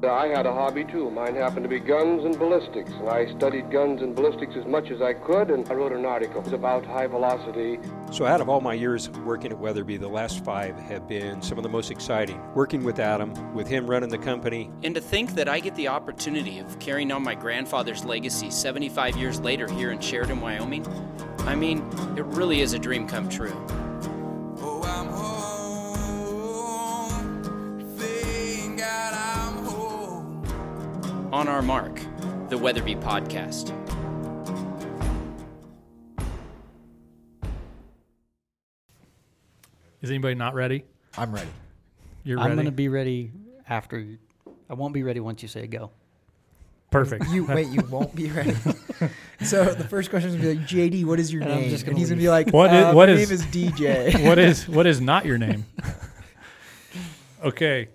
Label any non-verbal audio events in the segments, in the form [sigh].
Uh, I had a hobby too. Mine happened to be guns and ballistics. And I studied guns and ballistics as much as I could, and I wrote an article about high velocity. So, out of all my years working at Weatherby, the last five have been some of the most exciting. Working with Adam, with him running the company. And to think that I get the opportunity of carrying on my grandfather's legacy 75 years later here in Sheridan, Wyoming, I mean, it really is a dream come true. On our mark, the Weatherby Podcast. Is anybody not ready? I'm ready. You're ready. I'm going to be ready after. you- I won't be ready once you say go. perfect. You wait. You [laughs] won't be ready. so the first question is gonna be like, JD, what is your And I'm name? just gonna he's gonna be like, What is- uh, what my is- name is DJ. [laughs] what is what is not your [laughs] name? okay,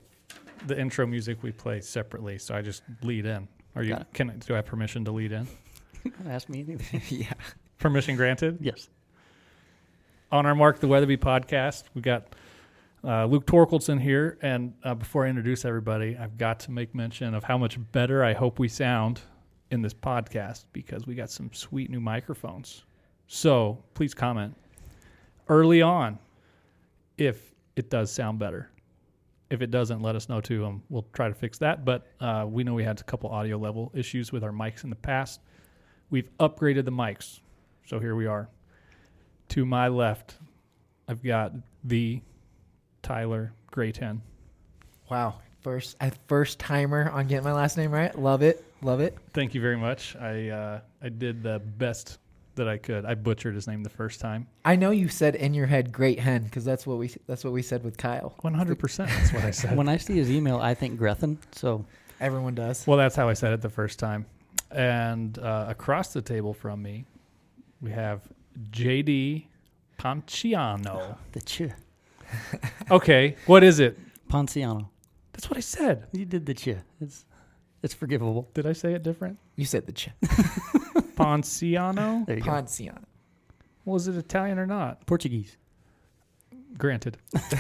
the intro music we play separately, so I just lead in. Are you? Can I- do I have permission to lead in? Ask me anything. [laughs] yeah. Permission granted. yes. On our mark, the Weatherby podcast, we got uh, Luke Torkelson here, and uh, before I introduce everybody, I've got to make mention of how much better I hope we sound in this podcast because we got some sweet new microphones. So please comment early on if it does sound better. If it doesn't, let us know too. Um, we'll try to fix that. But uh, we know we had a couple audio level issues with our mics in the past. We've upgraded the mics, so here we are. To my left, I've got the Tyler Grayten. Wow. First, a first timer on getting my last name right. Love it. Love it. Thank you very much. I uh, I did the best that I could. I butchered his name the first time. I know you said in your head "great hen" because that's what we that's what we said with Kyle. One hundred percent. That's what I [laughs] said. When I see his email, I think Grethen. So Everyone does. Well, that's how I said it the first time. And uh, across the table from me, we have JD Ponciano. the ch. Okay, what is it? Ponciano. That's what I said. You did the ch. It's it's forgivable. Did I say it different? You said the ch- [laughs] Ponciano? [laughs] There you go. Ponciano. Was it Italian or not? Portuguese. Granted. [laughs]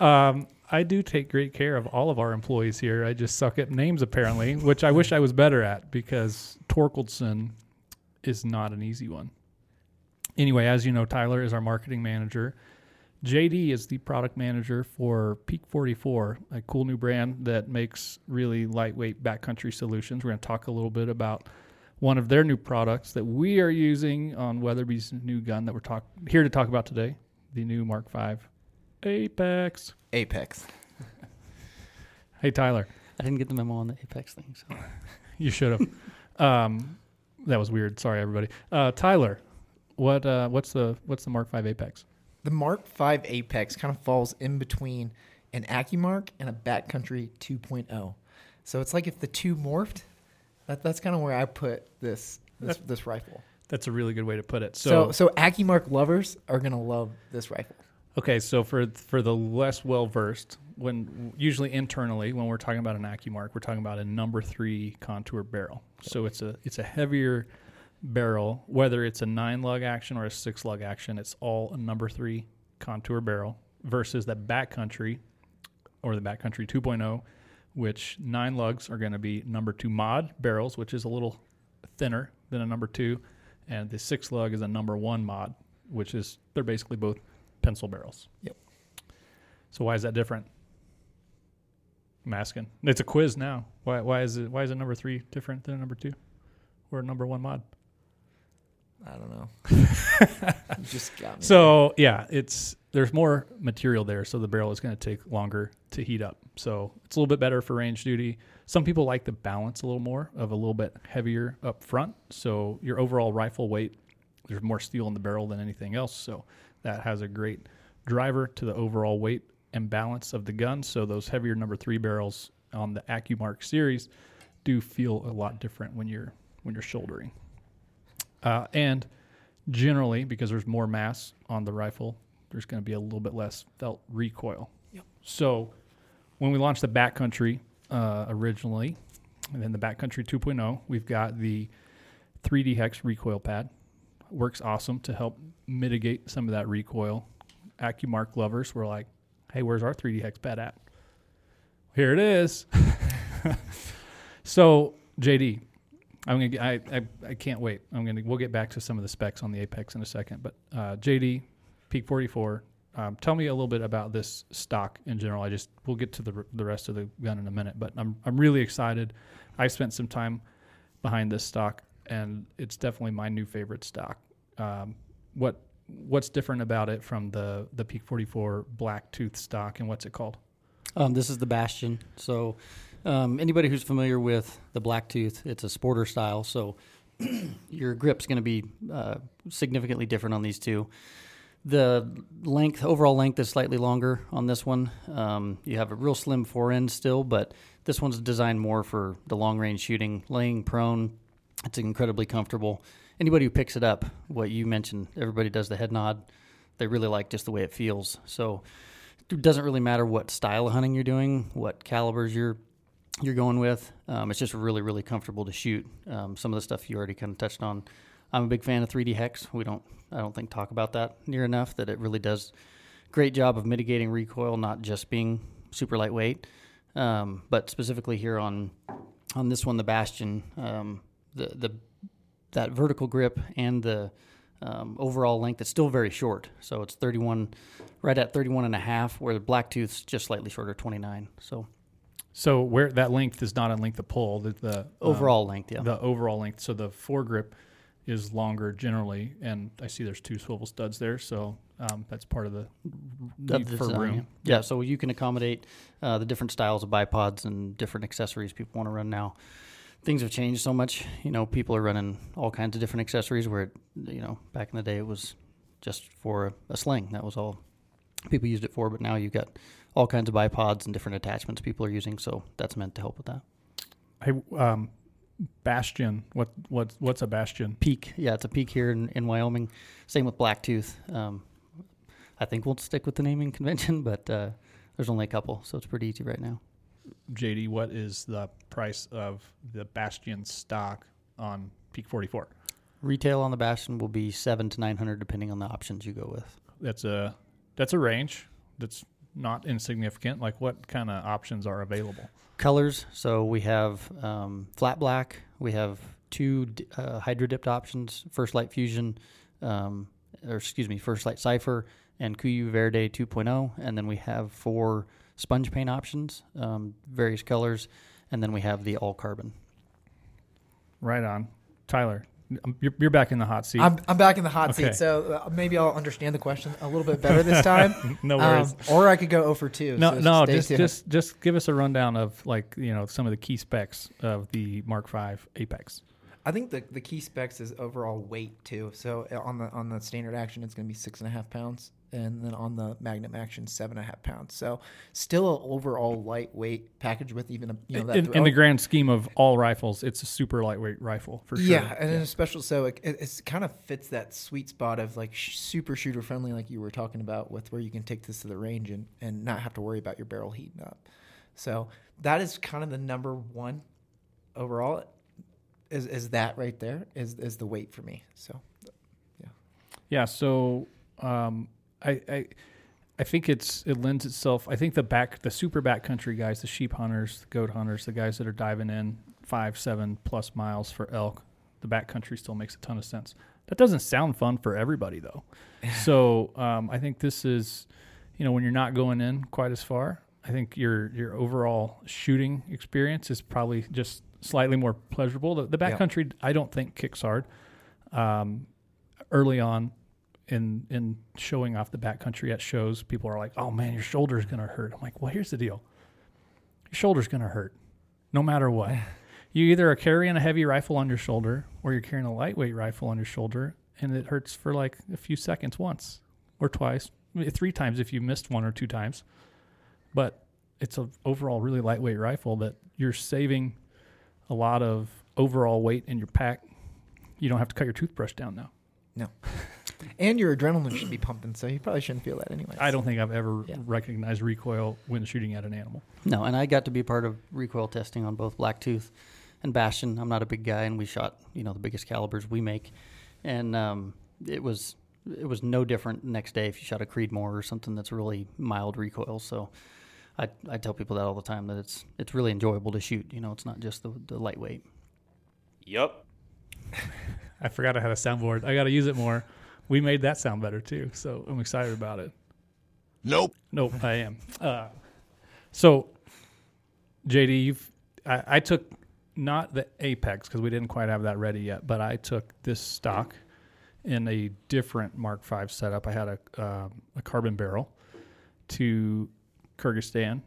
[laughs] um, I do take great care of all of our employees here. I just suck at names apparently, which I wish I was better at because Torkeldson is not an easy one. Anyway, as you know, Tyler is our marketing manager. JD is the product manager for Peak 44, a cool new brand that makes really lightweight backcountry solutions. We're going to talk a little bit about one of their new products that we are using on Weatherby's new gun that we're talk- here to talk about today, the new Mark V Apex. Apex. [laughs] Hey, Tyler, I didn't get the memo on the Apex thing. So [laughs] you should have. um, that was weird. Sorry, everybody. Uh, Tyler, what uh, what's the what's the Mark V Apex? The Mark V Apex kind of falls in between an AccuMark and a Backcountry 2.0. So it's like if the two morphed. That, that's kind of where I put this this, this rifle. That's a really good way to put it. So so AccuMark lovers are gonna love this rifle. Okay, so for for the less well versed, when usually internally when we're talking about an AccuMark, we're talking about a number three contour barrel. So it's a it's a heavier barrel, whether it's a nine lug action or a six lug action, it's all a number three contour barrel versus the backcountry or the backcountry 2.0, which nine lugs are going to be number two mod barrels, which is a little thinner than a number two, and the six lug is a number one mod, which is they're basically both pencil barrels. Yep. So why is that different? I'm asking. It's a quiz now. Why why is it why is it number three different than a number two? Or a number one mod? I don't know. [laughs] Just got me. So yeah, it's there's more material there, so the barrel is going to take longer to heat up. So it's a little bit better for range duty. Some people like the balance a little more of a little bit heavier up front. So your overall rifle weight, there's more steel in the barrel than anything else. So that has a great driver to the overall weight and balance of the gun. So those heavier number three barrels on the AccuMark series do feel a lot different when you're when you're shouldering. Uh, and generally, because there's more mass on the rifle, there's going to be a little bit less felt recoil. Yep. So when we launched the Backcountry uh, originally, and then the Backcountry 2.0, we've got the 3D Hex recoil pad. Works awesome to help mitigate some of that recoil. AccuMark lovers were like, hey, where's our 3D Hex pad at? Here it is. [laughs] so JD, I'm gonna. I, I I can't wait. I'm gonna. We'll get back to some of the specs on the Apex in a second. But uh, JD, Peak 44. Um, tell me a little bit about this stock in general. I just we'll get to the the rest of the gun in a minute. But I'm I'm really excited. I spent some time behind this stock, and it's definitely my new favorite stock. Um, what what's different about it from the the Peak 44 Black Tooth stock, and what's it called? Um, this is the Bastion. So, um, anybody who's familiar with the Blacktooth, it's a sporter style. So, [clears throat] your grip's going to be uh, significantly different on these two. The length, overall length, is slightly longer on this one. Um, you have a real slim forend still, but this one's designed more for the long range shooting, laying prone. It's incredibly comfortable. Anybody who picks it up, what you mentioned, everybody does the head nod. They really like just the way it feels. So, it doesn't really matter what style of hunting you're doing, what calibers you're you're going with. Um, it's just really, really comfortable to shoot. Um, some of the stuff you already kind of touched on. I'm a big fan of 3D hex. We don't, I don't think, talk about that near enough. That it really does great job of mitigating recoil, not just being super lightweight. Um, but specifically here on on this one, the Bastion, um, the the that vertical grip and the um, overall length it's still very short. So it's 31, right at 31 and a half, where the Blacktooth's just slightly shorter, 29. So So where that length is not a length of pull. The, the um, overall length, yeah. the overall length. So the foregrip is longer generally, and I see there's two swivel studs there. So um, that's part of the need for design, room. Yeah. yeah, so you can accommodate uh, the different styles of bipods and different accessories people want to run now. Things have changed so much. You know, people are running all kinds of different accessories. Where it, you know, back in the day, it was just for a sling. That was all people used it for. But now you've got all kinds of bipods and different attachments people are using. So that's meant to help with that. Hey, um, Bastion. What what what's a Bastion? Peak, yeah, it's a peak here in, in Wyoming. Same with Blacktooth. Um, I think we'll stick with the naming [laughs] convention, but uh, there's only a couple, so it's pretty easy right now. JD, what is the price of the Bastion stock on Peak 44? Retail on the Bastion will be seven to nine hundred, depending on the options you go with. That's a that's a range that's not insignificant. Like what kind of options are available? Colors, so we have um, flat black. We have two uh, hydro dipped options: First Lite Fusion, um, or excuse me, First Lite Cipher, and Kuiu Verde 2.0. And then we have four sponge paint options, um, various colors, and then we have the all carbon. Right on, Tyler. Um, You're, you're back in the hot seat. I'm, I'm back in the hot Okay. seat, so uh, maybe I'll understand the question a little bit better this time. [laughs] no worries. Um, or I could go over two. no, so no, stay just tuned. just just give us a rundown of like you know some of the key specs of the Mark V Apex. I think the the key specs is overall weight too. So uh, on the on the standard action, it's going to be six and a half pounds, and then on the Magnum action, seven and a half pounds. So still an overall lightweight package with even a you know that in, in the grand scheme of all rifles, it's a super lightweight rifle for sure. Yeah, and then especially so it, it it's kind of fits that sweet spot of like sh- super shooter friendly, like you were talking about, with where you can take this to the range and and not have to worry about your barrel heating up. So that is kind of the number one overall. Is is that right there? Is is the weight for me? So Yeah, Yeah. so um, I, I I think it's it lends itself. I think the back the super backcountry guys, the sheep hunters, the goat hunters, the guys that are diving in five seven plus miles for elk, the backcountry still makes a ton of sense. That doesn't sound fun for everybody though. [laughs] so um, I think this is, you know, when you're not going in quite as far, I think your your overall shooting experience is probably just slightly more pleasurable. The, the Yeah. backcountry, I don't think kicks hard. Um, early on, in in showing off the backcountry at shows, people are like, "Oh man, your shoulder's gonna hurt." I'm like, "Well, here's the deal. Your shoulder's gonna hurt, no matter what. [laughs] you either are carrying a heavy rifle on your shoulder, or you're carrying a lightweight rifle on your shoulder, and it hurts for like a few seconds once or twice, three times if you missed one or two times. But it's a overall really lightweight rifle that you're saving a lot of overall weight in your pack. You don't have to cut your toothbrush down now. No. [laughs] and your adrenaline should be pumping, so you probably shouldn't feel that anyway. I don't think I've ever Yeah. recognized recoil when shooting at an animal. No, and I got to be part of recoil testing on both Blacktooth and Bastion. I'm not a big guy, and we shot you know the biggest calibers we make, and um, it was it was no different next day if you shot a Creedmoor or something that's really mild recoil. So I, I tell people that all the time that it's it's really enjoyable to shoot. You know, it's not just the, the lightweight. Yup. [laughs] I forgot I had a soundboard. I got to use it more. We made that sound better too, so I'm excited about it. Nope. Nope, I am. Uh, so, JD, you've I, I took not the Apex because we didn't quite have that ready yet, but I took this stock in a different Mark V setup. I had a uh, a carbon barrel to Kyrgyzstan,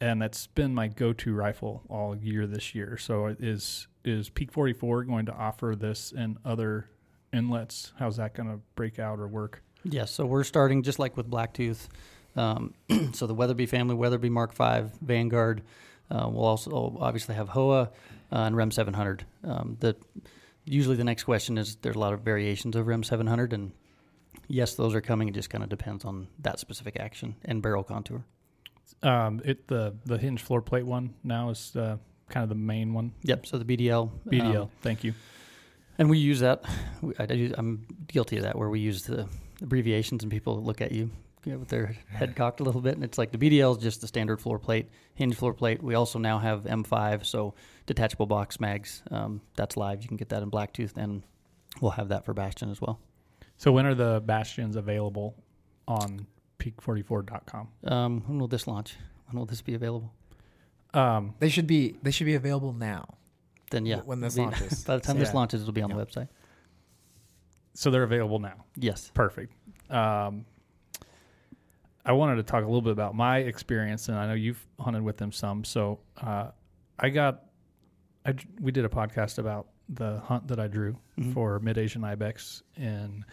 and that's been my go-to rifle all year this year. So, is is Peak 44 going to offer this in other inlets? How's that going to break out or work? Yes, so we're starting just like with Blacktooth. Um, [clears throat] so the Weatherby family, Weatherby Mark V, Vanguard. Uh, we'll also obviously have Howa uh, and REM 700. Um, the usually the next question is there's a lot of variations of REM 700, and yes, those are coming. It just kind of depends on that specific action and barrel contour. Um, it the the hinge floor plate one now is uh, kind of the main one. Yep. So the BDL. BDL. um, thank you. and we use that. We, I, I, I'm guilty of that, where we use the abbreviations and people look at you, you know, with their head cocked a little bit, and it's like the BDL is just the standard floor plate, hinge floor plate. We also now have M5, so detachable box mags. Um, that's live. You can get that in Blacktooth, and we'll have that for Bastion as well. So when are the bastions available on peak44.com? Um, when will this launch? When will this be available? Um, They should be they should be available now. Then yeah, When this it'll be- launches. [laughs] By the time this Yeah. launches, it'll be on Yeah. the website. so they're available now. Yes. Perfect. Um, I wanted to talk a little bit about my experience, and I know you've hunted with them some. So uh, I got, I d- we did a podcast about the hunt that I drew Mhm. for mid Asian ibex, and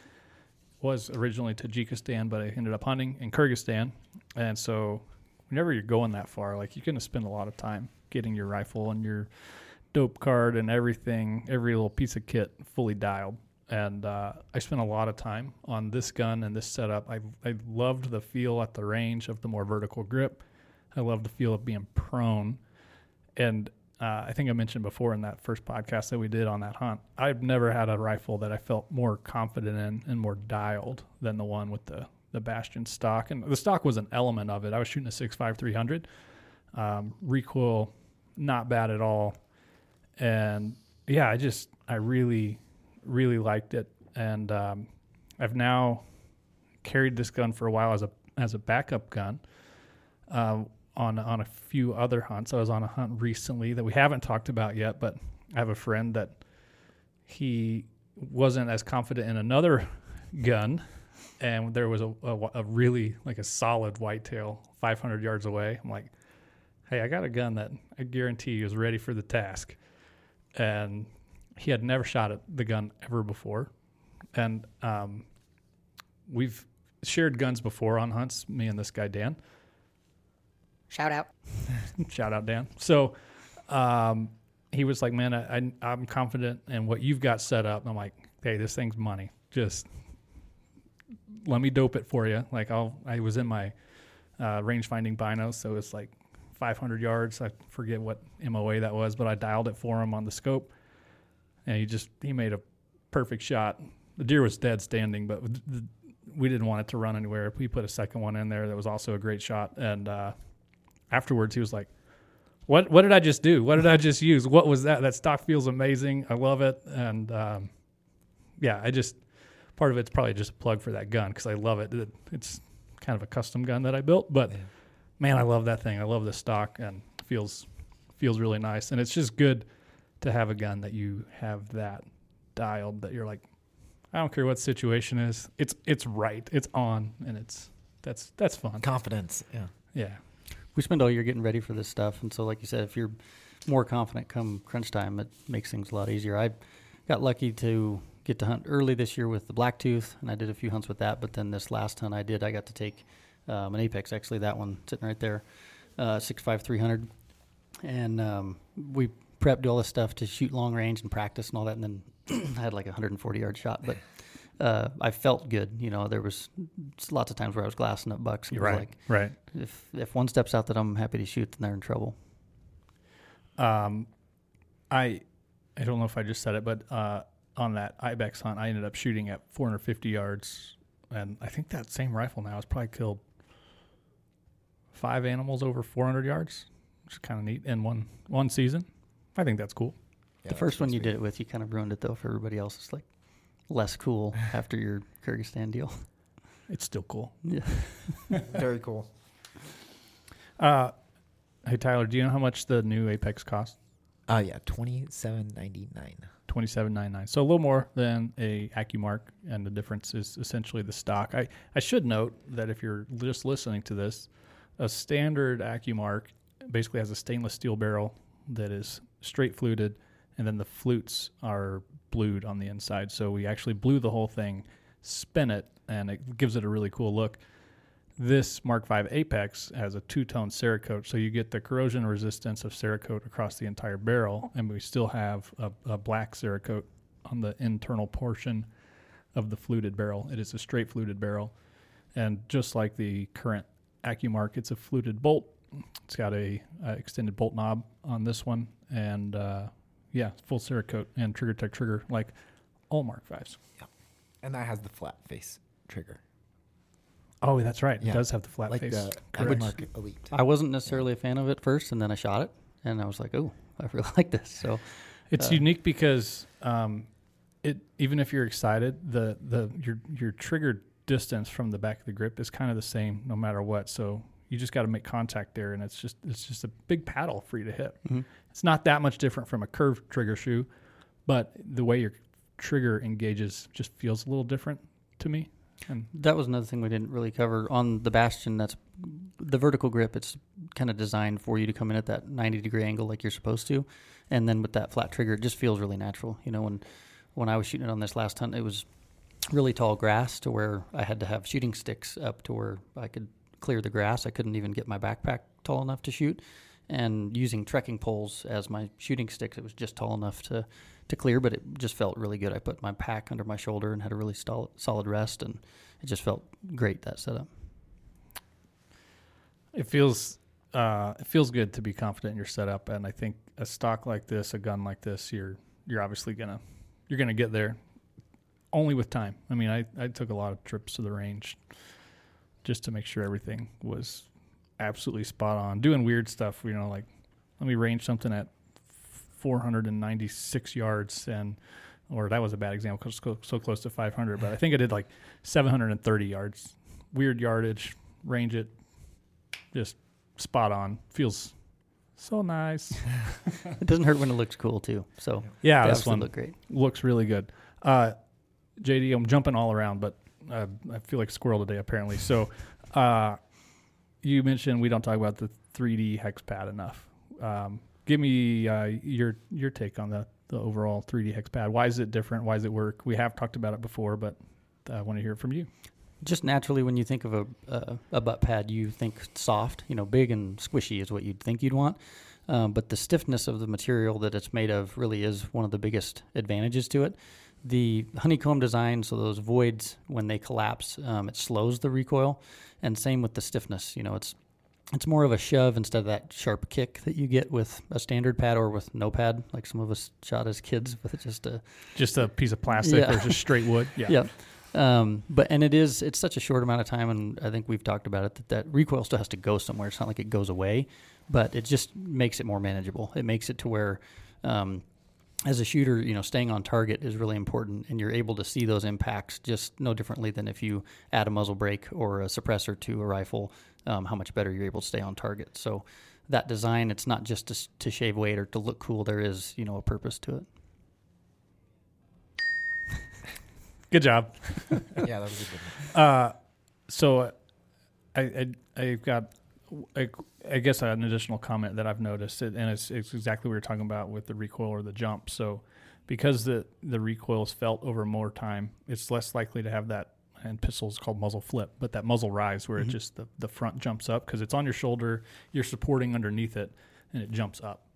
was originally Tajikistan, but I ended up hunting in Kyrgyzstan, and so whenever you're going that far, like you're going to spend a lot of time getting your rifle and your dope card and everything, every little piece of kit fully dialed and uh, I spent a lot of time on this gun and this setup. I I loved the feel at the range of the more vertical grip. I loved the feel of being prone, and uh, I think I mentioned before in that first podcast that we did on that hunt. I've never had a rifle that I felt more confident in and more dialed than the one with the the Bastion stock. And the stock was an element of it. I was shooting a 6.5 300. Um, recoil, not bad at all. And yeah, I just I really really liked it, and um, I've now carried this gun for a while as a as a backup gun uh, on on a few other hunts. I was on a hunt recently that we haven't talked about yet, but I have a friend that he wasn't as confident in another gun, and there was a, a, a really like a solid whitetail 500 yards away. I'm like, hey, I got a gun that I guarantee you is ready for the task, and he had never shot at the gun ever before, and um, we've shared guns before on hunts. Me and this guy Dan. Shout out. [laughs] Shout out Dan. So um, he was like, "Man, I, I, I'm confident in what you've got set up." And I'm like, "Hey, this thing's money. Just let me dope it for you." Like I'll. I was in my uh, range finding binos, so it's like 500 yards. I forget what MOA that was, but I dialed it for him on the scope and he just he made a perfect shot. The deer was dead standing, but we didn't want it to run anywhere. We put a second one in there that was also a great shot. And uh, afterwards, he was like, "What? What did I just do? What did I just use? What was that? That stock feels amazing. I love it." And um, yeah, I just part of it's probably just a plug for that gun because I love it. it. It's kind of a custom gun that I built, but man, I love that thing. I love the stock and feels feels really nice. And it's just good to have a gun that you have that dialed that you're like I don't care what the situation is. It's it's right. It's on and it's that's that's fun. Confidence. Yeah. Yeah. We spend all year getting ready for this stuff, and so like you said, if you're more confident come crunch time, it makes things a lot easier. I got lucky to get to hunt early this year with the blacktooth, and I did a few hunts with that. But then this last hunt I did, I got to take um, an apex. Actually, that one sitting right there, uh, six five three hundred, and um, we prepped all this stuff to shoot long range and practice and all that, and then [clears throat] I had like a 140 yard shot, but. Uh, I felt good, you know. There was lots of times where I was glassing up bucks. And it was Right. like, right. if if one steps out that I'm happy to shoot, then they're in trouble. Um I I don't know if I just said it, but uh on that ibex hunt I ended up shooting at 450 yards and I think that same rifle now has probably killed five animals over 400 yards, which is kind of neat in one one season. I think that's cool. Yeah, the first one you sweet. did it with, you kind of ruined it though for everybody else. It's like less cool after your Kyrgyzstan deal. [laughs] It's still cool. Yeah. [laughs] Very cool. Uh, hey Tyler, do you know how much the new Apex costs? Oh yeah, twenty seven ninety nine. Twenty seven ninety nine. So a little more than a AccuMark, and the difference is essentially the stock. I I should note that if you're just listening to this, a standard AccuMark basically has a stainless steel barrel that is straight fluted, and then the flutes are blued on the inside. So we actually blue the whole thing, spin it, and it gives it a really cool look. This Mark V Apex has a two-tone Cerakote, so you get the corrosion resistance of Cerakote across the entire barrel, and we still have a, a black Cerakote on the internal portion of the fluted barrel. It is a straight fluted barrel, and just like the current AccuMark, it's a fluted bolt. It's got a, extended bolt knob on this one, and uh, yeah, full Cerakote and Trigger Tech trigger like all Mark Fives. Yeah, And that has the flat face trigger. Oh, that's right. Yeah. It does have the flat like face. the Correct. AccuMark Elite. I wasn't necessarily a fan of it first, and then I shot it, and I was like, "Oh, I really [laughs] like this." So It's Uh, unique because um, it even if you're excited, the the your your trigger distance from the back of the grip is kind of the same no matter what. So you just got to make contact there, and it's just it's just a big paddle for you to hit. Mhm. It's not that much different from a curved trigger shoe, but the way your trigger engages just feels a little different to me. And that was another thing we didn't really cover on the Bastion. That's the vertical grip. It's kind of designed for you to come in at that 90 degree angle like you're supposed to, and then with that flat trigger, it just feels really natural. You know, when when I was shooting it on this last hunt, it was really tall grass to where I had to have shooting sticks up to where I could clear the grass. I couldn't even get my backpack tall enough to shoot, and using trekking poles as my shooting sticks, it was just tall enough to to clear. But it just felt really good. I put my pack under my shoulder and had a really solid solid rest, and it just felt great that setup. it feels uh, it feels good to be confident in your setup, and I think a stock like this, a gun like this, you're you're obviously gonna you're gonna get there only with time. I mean, I, I took a lot of trips to the range just to make sure everything was absolutely spot on. Doing weird stuff, you know, like let me range something at 496 yards and or that was a bad example because so, so close to 500 but i think i did like 730 yards weird yardage range it just spot on feels so nice [laughs] It doesn't hurt when it looks cool too. So yeah they this obviously one look great. looks really good uh jd i'm jumping all around but uh, i feel like squirrel today apparently so uh you mentioned we don't talk about the 3d hex pad enough um give me uh your your take on the the overall 3d hex pad why is it different why does it work we have talked about it before but i want to hear it from you Just naturally, when you think of a, a a butt pad, you think soft. You know, big and squishy is what you'd think you'd want. Um, but the stiffness of the material that it's made of really is one of the biggest advantages to it. The honeycomb design, so those voids when they collapse, um, it slows the recoil, and same with the stiffness. You know, it's it's more of a shove instead of that sharp kick that you get with a standard pad or with no pad, like some of us shot as kids [laughs] with just a just a piece of plastic Yeah. or just straight wood [laughs] yeah yeah. Um, but and it is it's such a short amount of time, and I think we've talked about it that that recoil still has to go somewhere. It's not like it goes away, but it just makes it more manageable. It makes it to where, um, as a shooter, you know, staying on target is really important, and you're able to see those impacts just no differently than if you add a muzzle brake or a suppressor to a rifle. Um, how much better you're able to stay on target. So that design, it's not just to, to shave weight or to look cool. There is you know a purpose to it. good job [laughs] yeah, that was a good one. Uh, so uh, I, I I've got I, I guess an additional comment that I've noticed, and it's, it's exactly what we were talking about with the recoil or the jump. So because the the recoil is felt over more time, it's less likely to have that. And pistol is called muzzle flip, but that muzzle rise where it just the, the front jumps up because it's on your shoulder, you're supporting underneath it, and it jumps up.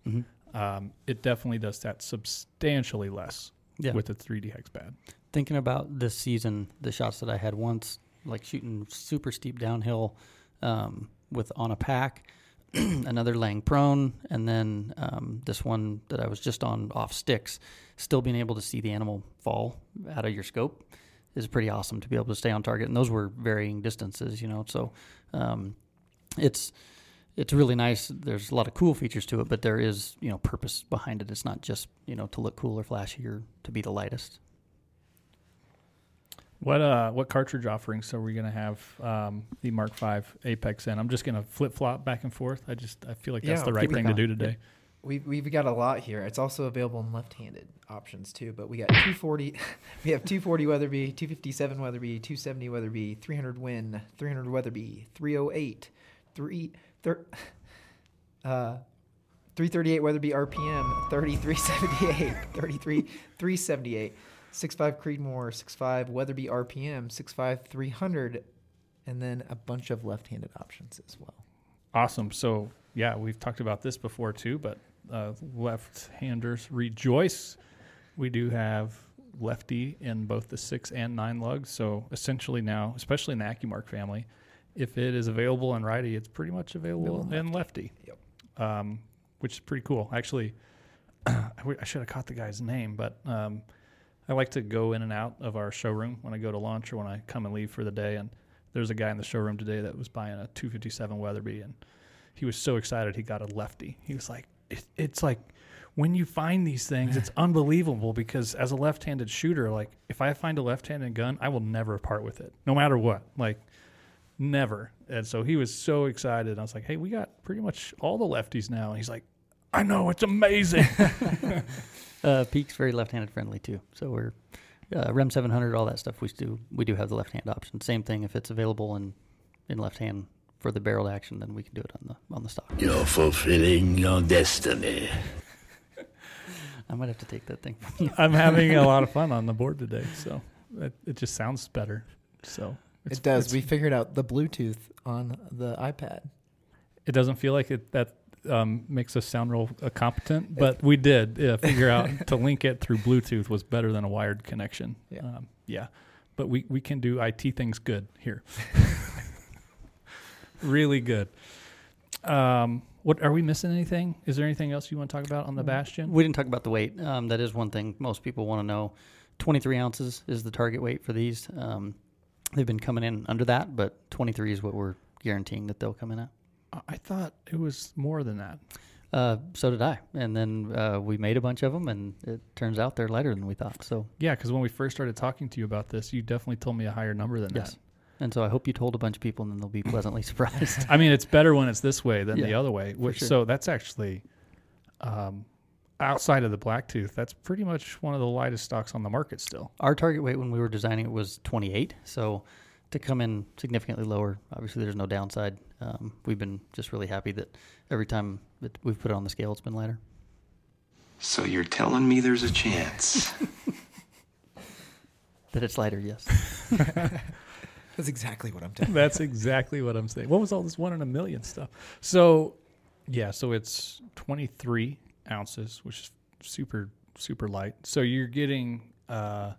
Um, it definitely does that substantially less Yeah. with a 3D hex pad. thinking about this season, the shots that I had once, like shooting super steep downhill um, with on a pack, [clears throat] another laying prone, and then um, this one that I was just on off sticks, still being able to see the animal fall out of your scope is pretty awesome to be able to stay on target. And those were varying distances, you know. So um, it's it's really nice. There's a lot of cool features to it, but there is you know purpose behind it. It's not just you know to look cool or flashy or to be the lightest. What uh what cartridge offerings are we gonna have um, the Mark V Apex in? I'm just gonna flip flop back and forth. I just I feel like that's Yeah, the right thing to do today. We've, we've got a lot here. It's also available in left-handed options too. But we got 240, [laughs] we have 240 Weatherby, 257 Weatherby, 270 Weatherby, 300 Win, 300 Weatherby, 308, three, thir, [laughs] uh, 338 Weatherby RPM, 3378, 33 378, 65 Creedmoor, 65 Weatherby RPM, 65 300, and then a bunch of left-handed options as well. Awesome. So yeah, we've talked about this before too, but uh, left-handers rejoice. We do have lefty in both the six and nine lugs. So essentially now, especially in the AccuMark family, if it is available in righty, it's pretty much available in in lefty. Yep. Um, which is pretty cool. Actually, [clears throat] I w- I should have caught the guy's name, but um, I like to go in and out of our showroom when I go to lunch or when I come and leave for the day. And there's a guy in the showroom today that was buying a 257 Weatherby, and he was so excited he got a lefty. He was like, it, "It's like when you find these things, it's [laughs] unbelievable because as a left-handed shooter, like if I find a left-handed gun, I will never part with it, no matter what. Like never." And so he was so excited. I was like, "Hey, we got pretty much all the lefties now." And he's like, "I know, it's amazing." [laughs] Uh, Peak's very left-handed friendly too. So we're uh, Rem 700, all that stuff. We do we do have the left-hand option. Same thing if it's available in in left hand for the barreled action, then we can do it on the on the stock. You're fulfilling your destiny. [laughs] I might have to take that thing. I'm having a lot of [laughs] fun on the board today, so it, it just sounds better. So it's, it does. it's- We figured out the Bluetooth on the iPad. it doesn't feel like it that um, makes us sound real uh, competent, but we did uh, figure out [laughs] to link it through Bluetooth was better than a wired connection. Yeah. um, yeah. But we we can do IT things good here. [laughs] really good. Um, what are we missing? Anything? Is there anything else you want to talk about on the Bastion? We didn't talk about the weight. Um, that is one thing most people want to know. 23 ounces is the target weight for these. Um, they've been coming in under that, but 23 is what we're guaranteeing that they'll come in at. I- thought it was more than that. Uh, so did I. And then uh, we made a bunch of them, and it turns out they're lighter than we thought. So Yeah, because when we first started talking to you about this, you definitely told me a higher number than Yes. that. And so I hope you told a bunch of people, and then they'll be pleasantly [laughs] surprised. I mean, it's better when it's this way than the other way. Which sure. so that's actually um, outside of the blacktooth. That's pretty much one of the lightest stocks on the market still. Our target weight when we were designing it was 28. So to come in significantly lower, obviously there's no downside. Um, we've been just really happy that every time that we've put it on the scale, it's been lighter. So you're telling me there's a chance? [laughs] That it's lighter, yes. [laughs] That's exactly what I'm [laughs] telling. That's exactly what I'm saying. What was all this one in a million stuff? So, yeah, so it's 23 ounces, which is super, super light. So you're getting uh,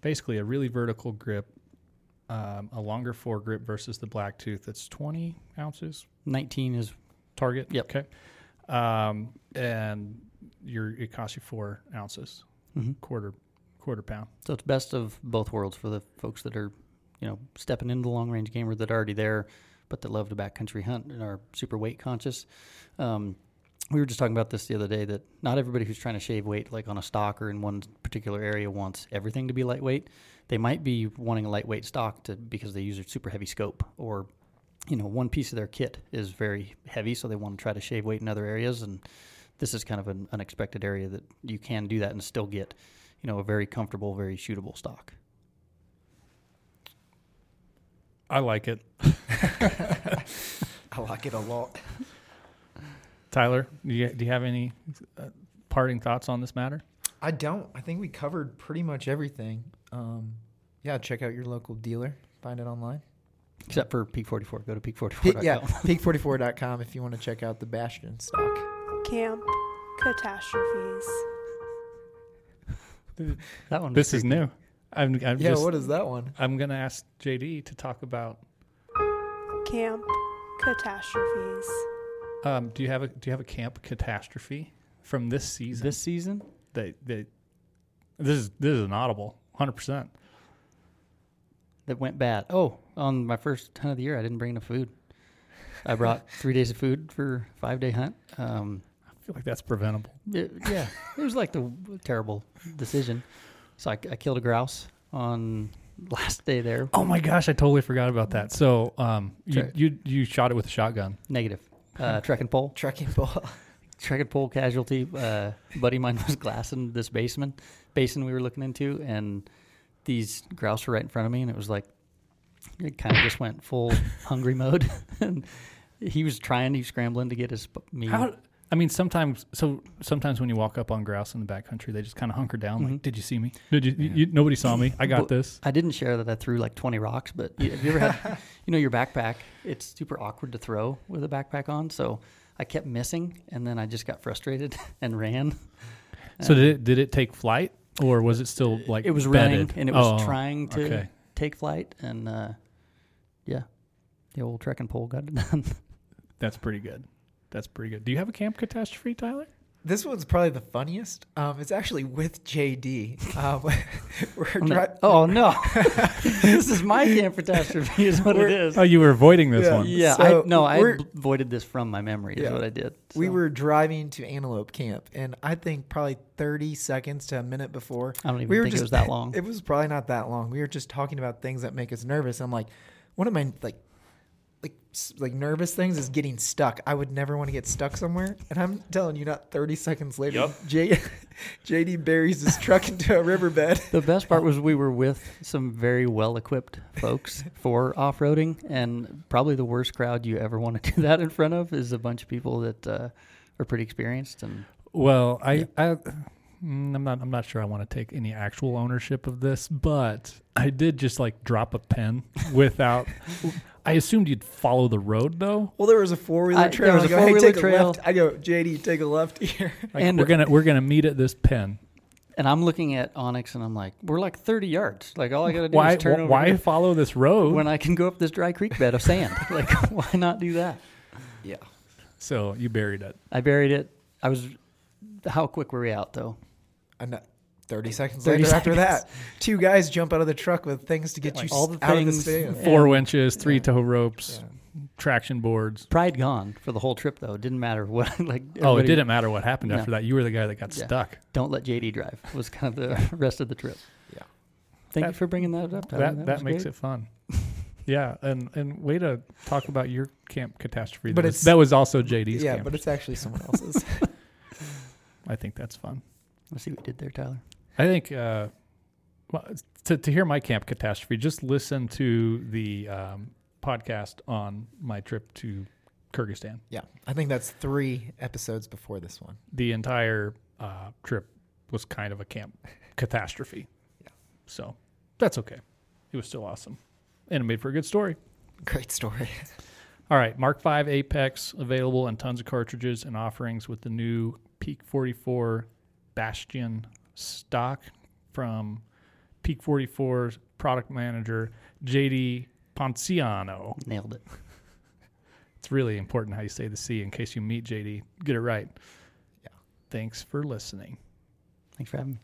basically a really vertical grip, um, a longer foregrip versus the black tooth. That's 20 ounces 19 is target. Yep. Okay. Um, and you're, it costs you four ounces, Mhm. quarter, quarter pound. So it's best of both worlds for the folks that are, you know, stepping into the long range game or that are already there, but that love to backcountry hunt and are super weight conscious. Um, we were just talking about this the other day that not everybody who's trying to shave weight, like on a stock or in one particular area, wants everything to be lightweight. They might be wanting a lightweight stock to because they use a super heavy scope or you know, one piece of their kit is very heavy, so they want to try to shave weight in other areas. And this is kind of an unexpected area that you can do that and still get, you know, a very comfortable, very shootable stock. I like it. [laughs] [laughs] I like it a lot. Tyler, do you, do you have any uh, parting thoughts on this matter? I don't. I think we covered pretty much everything. Um, yeah, check out your local dealer. Find it online. Except for Peak 44. Go to Pe- peak44.com. yeah, [laughs] peak44.com if you want to check out the Bastion stock. Camp catastrophes. That one. This is pretty new. I'm, I'm Yeah, just, what is that one? I'm going to ask JD to talk about. Camp catastrophes. Um, do you have a Do you have a camp catastrophe from this season? This season? That that this is this is an audible, hundred percent. that went bad. Oh, on my first hunt of the year, I didn't bring enough food. I brought [laughs] three days of food for a five day hunt. Um, I feel like that's preventable. it- yeah, it was like the terrible decision. So I, I killed a grouse on last day there. Oh my gosh, I totally forgot about that. So, um, you, you you shot it with a shotgun. Negative. Uh, [laughs] trek and pole. Trekking ball. Trek and pole casualty. Uh, buddy of mine [laughs] was glassing this basin, basin we were looking into, and these grouse were right in front of me, and it was like it kind of just went full hungry [laughs] mode, and he was trying, he was scrambling to get his sp- me. How? I mean, sometimes so sometimes when you walk up on grouse in the backcountry, they just kind of hunker down. Like, Mhm. did you see me? Did you, you? Nobody saw me. I got Well, this. I didn't share that I threw like 20 rocks, but you- have you ever had, [laughs] you know, your backpack? It's super awkward to throw with a backpack on. So I kept missing, and then I just got frustrated [laughs] and ran. So did it did it take flight or was it still like it was bedded? running and it was Oh, trying to okay. take flight, and uh, yeah, the old trek and pole got it done. [laughs] That's pretty good. That's pretty good. Do you have a camp catastrophe, Tyler? This one's probably the funniest. Um, it's actually with JD. Um, [laughs] we're I'm dri- like, oh no, [laughs] this is my camp catastrophe, is what it We're- is. Oh, you were avoiding this Yeah. one. yeah, so I no, I we're- avoided this from my memory. Is Yeah. what I did. We So, were driving to Antelope Camp, and I think probably 30 seconds to a minute before. I don't even we think just, it was that long. [laughs] It was probably not that long. We were just talking about things that make us nervous. I'm like, one of my like, like, like nervous things is getting stuck. I would never want to get stuck somewhere. And I'm telling you, not 30 seconds later, J- [laughs] JD buries his truck into a riverbed. [laughs] The best part [laughs] was we were with some very well equipped folks for off roading, and probably the worst crowd you ever want to do that in front of is a bunch of people that uh, are pretty experienced. And Well, I, I, mm, I'm not, I'm not sure I want to take any actual ownership of this, but I did just like drop a pen without. I assumed you'd follow the road though. Well, there was a four wheeler I- uh, trail. there was I a go, hey, four-wheeler take trail. a left. I go, JD, take a left [laughs] here. Like, And- we're gonna, we're gonna meet at this pen. and I'm looking at onX, and I'm like, we're like 30 yards. Like all I got to do Why, is turn over why here follow this road? when I can go up this dry creek bed of sand. [laughs] like [laughs] why not do that? Yeah. so you buried it. I buried it. I was. How quick were we out though? And that- 30 seconds 30 later after that, two guys jump out of the truck with things to get Like you all the out of the things- stand. Four winches, three tow ropes, Yeah. traction boards. Pride gone for the whole trip though. It didn't matter what. [laughs] Like Oh, it didn't matter what happened No. after that. You were the guy that got Yeah. stuck. Don't let JD drive. [laughs] Was kind of the [laughs] rest of the trip. Yeah. Thank That- you for bringing that up. Tyler. That that, was makes great. it fun. yeah, and and way to talk about your camp catastrophe. But that was, that was also JD's. Yeah, camp. but it's actually someone else's. I think that's fun. Let's see what you did there, Tyler. I think uh, to to hear my camp catastrophe, just listen to the um, podcast on my trip to Kyrgyzstan. yeah, I think that's three episodes before this one. The entire uh, trip was kind of a camp catastrophe. Yeah. So that's okay. It was still awesome, and it made for a good story. Great story. [laughs] All right, Mark V Apex available in tons of cartridges and offerings with the new Peak 44 Bastion stock from Peak 44's product manager JD Ponciano. Nailed it. [laughs] It's really important how you say the C in case you meet JD. Get it right. Yeah. Thanks for listening. Thanks for having me.